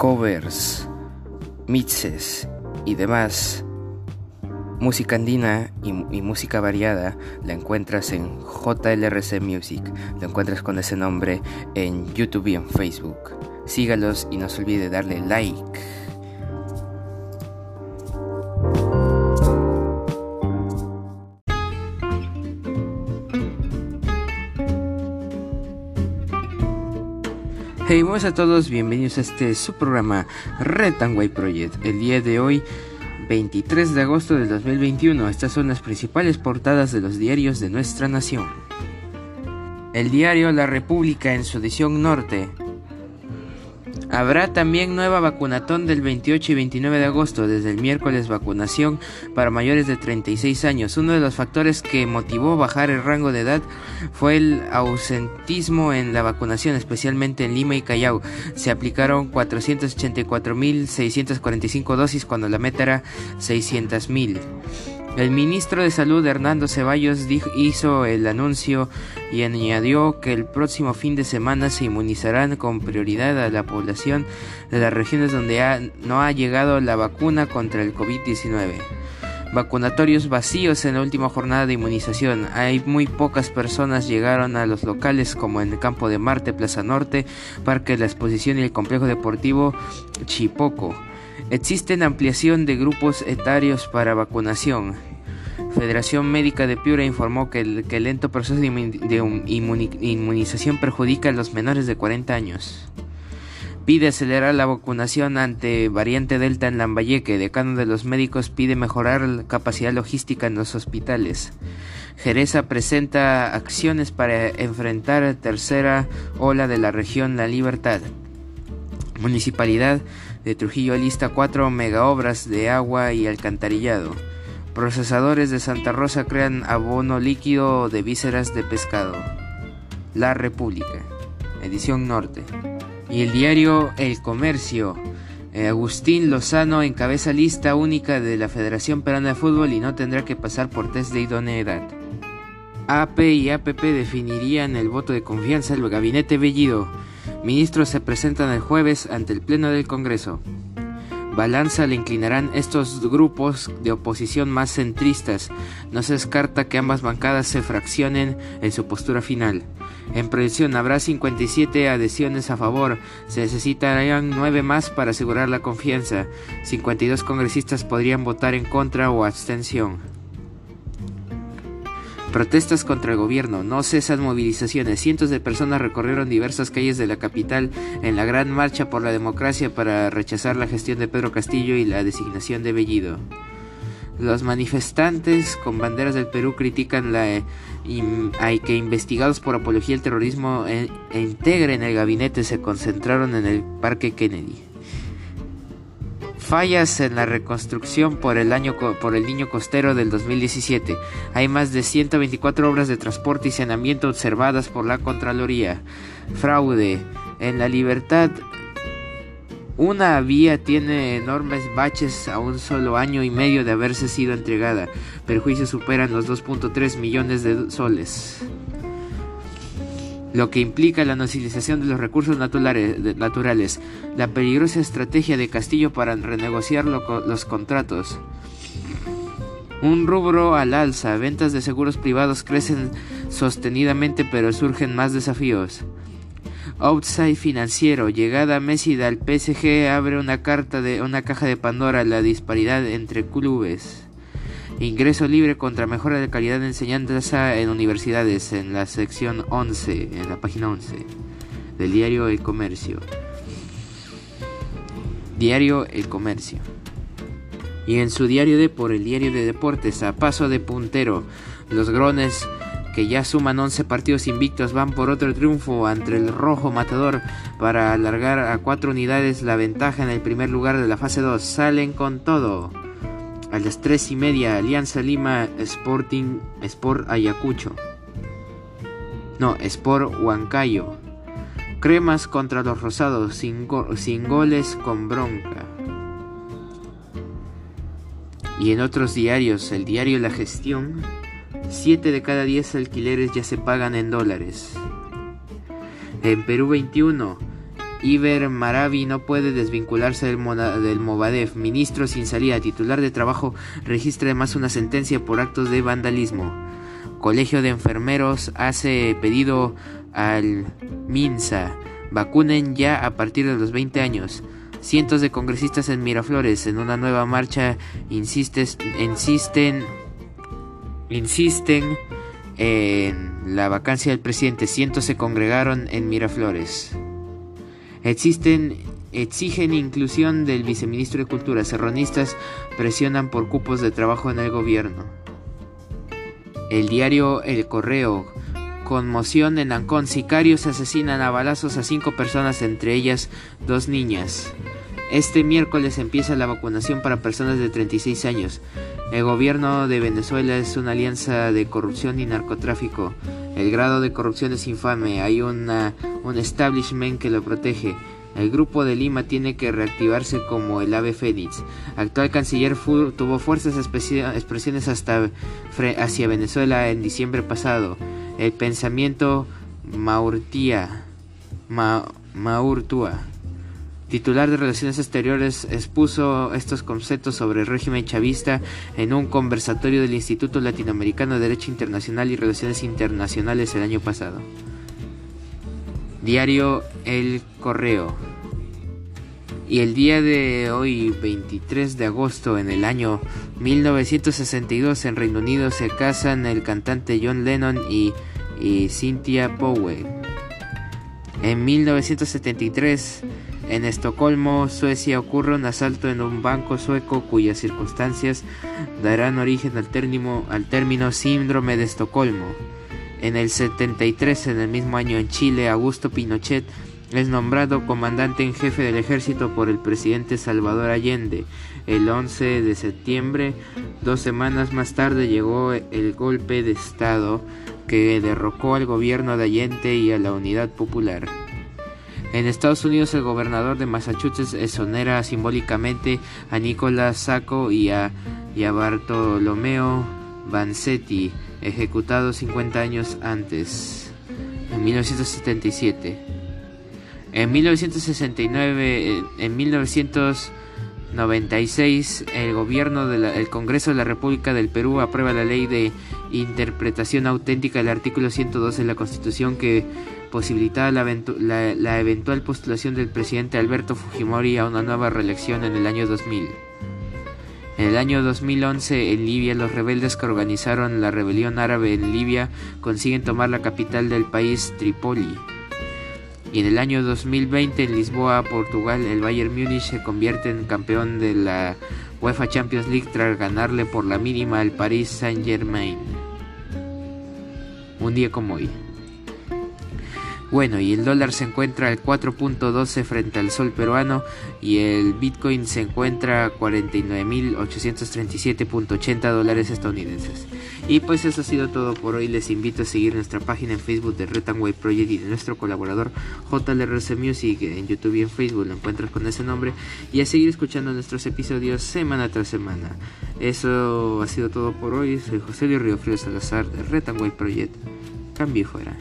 covers, mixes y demás música andina y, música variada la encuentras en JLRC Music. Lo encuentras con ese nombre en YouTube y en Facebook. Sígalos y no se olvide darle like. Hey, a todos, bienvenidos a este su programa White Project. El día de hoy, 23 de agosto del 2021, estas son las principales portadas de los diarios de nuestra nación. El diario La República en su edición norte Habrá también nueva vacunatón del 28 y 29 de agosto, desde el miércoles vacunación para mayores de 36 años. Uno de los factores que motivó bajar el rango de edad fue el ausentismo en la vacunación, especialmente en Lima y Callao. Se aplicaron 484.645 dosis cuando la meta era 600.000. El ministro de Salud Hernando Ceballos hizo el anuncio y añadió que el próximo fin de semana se inmunizarán con prioridad a la población de las regiones donde no ha llegado la vacuna contra el COVID-19. Vacunatorios vacíos en la última jornada de inmunización. Hay muy pocas personas llegaron a los locales como en el Campo de Marte, Plaza Norte, Parque de la Exposición y el Complejo Deportivo Chipoco. Existen ampliación de grupos etarios para vacunación. Federación Médica de Piura informó que el, lento proceso de, inmunización perjudica a los menores de 40 años. Pide acelerar la vacunación ante variante Delta en Lambayeque. Decano de los médicos pide mejorar la capacidad logística en los hospitales. Jereza presenta acciones para enfrentar tercera ola de la región La Libertad. Municipalidad de Trujillo lista cuatro megaobras de agua y alcantarillado. Procesadores de Santa Rosa crean abono líquido de vísceras de pescado. La República, edición norte. Y el diario El Comercio. Eh, Agustín Lozano encabeza lista única de la Federación Peruana de Fútbol y no tendrá que pasar por test de idoneidad. AP y APP definirían el voto de confianza del gabinete Bellido. Ministros se presentan el jueves ante el Pleno del Congreso. Balanza le inclinarán estos grupos de oposición más centristas. No se descarta que ambas bancadas se fraccionen en su postura final. En proyección habrá 57 adhesiones a favor. Se necesitarán 9 más para asegurar la confianza. 52 congresistas podrían votar en contra o abstención. Protestas contra el gobierno, no cesan movilizaciones. Cientos de personas recorrieron diversas calles de la capital en la gran marcha por la democracia para rechazar la gestión de Pedro Castillo y la designación de Bellido. Los manifestantes con banderas del Perú critican la, eh, que investigados por apología al terrorismo e, e integren el gabinete se concentraron en el Parque Kennedy. Fallas en la reconstrucción por el, año, por el niño costero del 2017. Hay más de 124 obras de transporte y saneamiento observadas por la Contraloría. Fraude. En la libertad, una vía tiene enormes baches a un solo año y medio de haberse sido entregada. Perjuicios superan los 2.3 millones de soles lo que implica la nacionalización de los recursos naturales, la peligrosa estrategia de Castillo para renegociar los contratos. Un rubro al alza, ventas de seguros privados crecen sostenidamente pero surgen más desafíos. Outside financiero, llegada Messi al PSG abre una carta de una caja de Pandora la disparidad entre clubes. Ingreso libre contra mejora de calidad de enseñanza en universidades, en la sección 11, en la página 11 del diario El Comercio. Diario El Comercio. Y en su diario de por el diario de deportes, a paso de puntero, los grones que ya suman 11 partidos invictos van por otro triunfo ante el rojo matador para alargar a 4 unidades la ventaja en el primer lugar de la fase 2. Salen con todo. A las 3 y media, Alianza Lima Sporting Sport Ayacucho. No, Sport Huancayo. Cremas contra los Rosados, sin, sin goles con bronca. Y en otros diarios, el diario La Gestión, 7 de cada 10 alquileres ya se pagan en dólares. En Perú 21, Iber Maravi no puede desvincularse del, del Movadef. Ministro sin salida, titular de trabajo, registra además una sentencia por actos de vandalismo. Colegio de Enfermeros hace pedido al MINSA. Vacunen ya a partir de los 20 años. Cientos de congresistas en Miraflores en una nueva marcha insisten, insisten, insisten en la vacancia del presidente. Cientos se congregaron en Miraflores. Existen, exigen inclusión del viceministro de Cultura. Serronistas presionan por cupos de trabajo en el gobierno. El diario El Correo Conmoción en Ancón. Sicarios asesinan a balazos a cinco personas, entre ellas dos niñas. Este miércoles empieza la vacunación para personas de 36 años. El gobierno de Venezuela es una alianza de corrupción y narcotráfico. El grado de corrupción es infame. Hay una, un establishment que lo protege. El grupo de Lima tiene que reactivarse como el ave fénix. Actual canciller tuvo fuerzas expresiones hasta hacia Venezuela en diciembre pasado. El pensamiento Maurtía, Maurtua, titular de Relaciones Exteriores, expuso estos conceptos sobre el régimen chavista en un conversatorio del Instituto Latinoamericano de Derecho Internacional y Relaciones Internacionales el año pasado. Diario El Correo. Y el día de hoy, 23 de agosto, en el año 1962, en Reino Unido se casan el cantante John Lennon y Cynthia Powell. En 1973, en Estocolmo, Suecia, ocurre un asalto en un banco sueco cuyas circunstancias darán origen al término, al término síndrome de Estocolmo. En el 73, en el mismo año en Chile, Augusto Pinochet es nombrado comandante en jefe del ejército por el presidente Salvador Allende. El 11 de septiembre, dos semanas más tarde, llegó el golpe de Estado que derrocó al gobierno de Allende y a la Unidad Popular. En Estados Unidos el gobernador de Massachusetts exonera simbólicamente a Nicolás Sacco y a, a Bartolomeo Vanzetti, ejecutados 50 años antes, en 1977. En 1969, en 1900 96, el gobierno del Congreso de la República del Perú aprueba la ley de interpretación auténtica del artículo 112 de la Constitución que posibilitaba la, la, eventual postulación del presidente Alberto Fujimori a una nueva reelección en el año 2000. En el año 2011, en Libia, los rebeldes que organizaron la rebelión árabe en Libia consiguen tomar la capital del país, Trípoli. Y en el año 2020 en Lisboa, Portugal, el Bayern Múnich se convierte en campeón de la UEFA Champions League tras ganarle por la mínima al Paris Saint-Germain. Un día como hoy. Bueno, y el dólar se encuentra al 4.12 frente al sol peruano y el Bitcoin se encuentra a 49.837.80 dólares estadounidenses. Y pues eso ha sido todo por hoy. Les invito a seguir nuestra página en Facebook de Retanway Project y de nuestro colaborador JLRC Music en YouTube y en Facebook. Lo encuentras con ese nombre. Y a seguir escuchando nuestros episodios semana tras semana. Eso ha sido todo por hoy. Soy José Luis Río Frío Salazar de Retanway Project. Cambio fuera.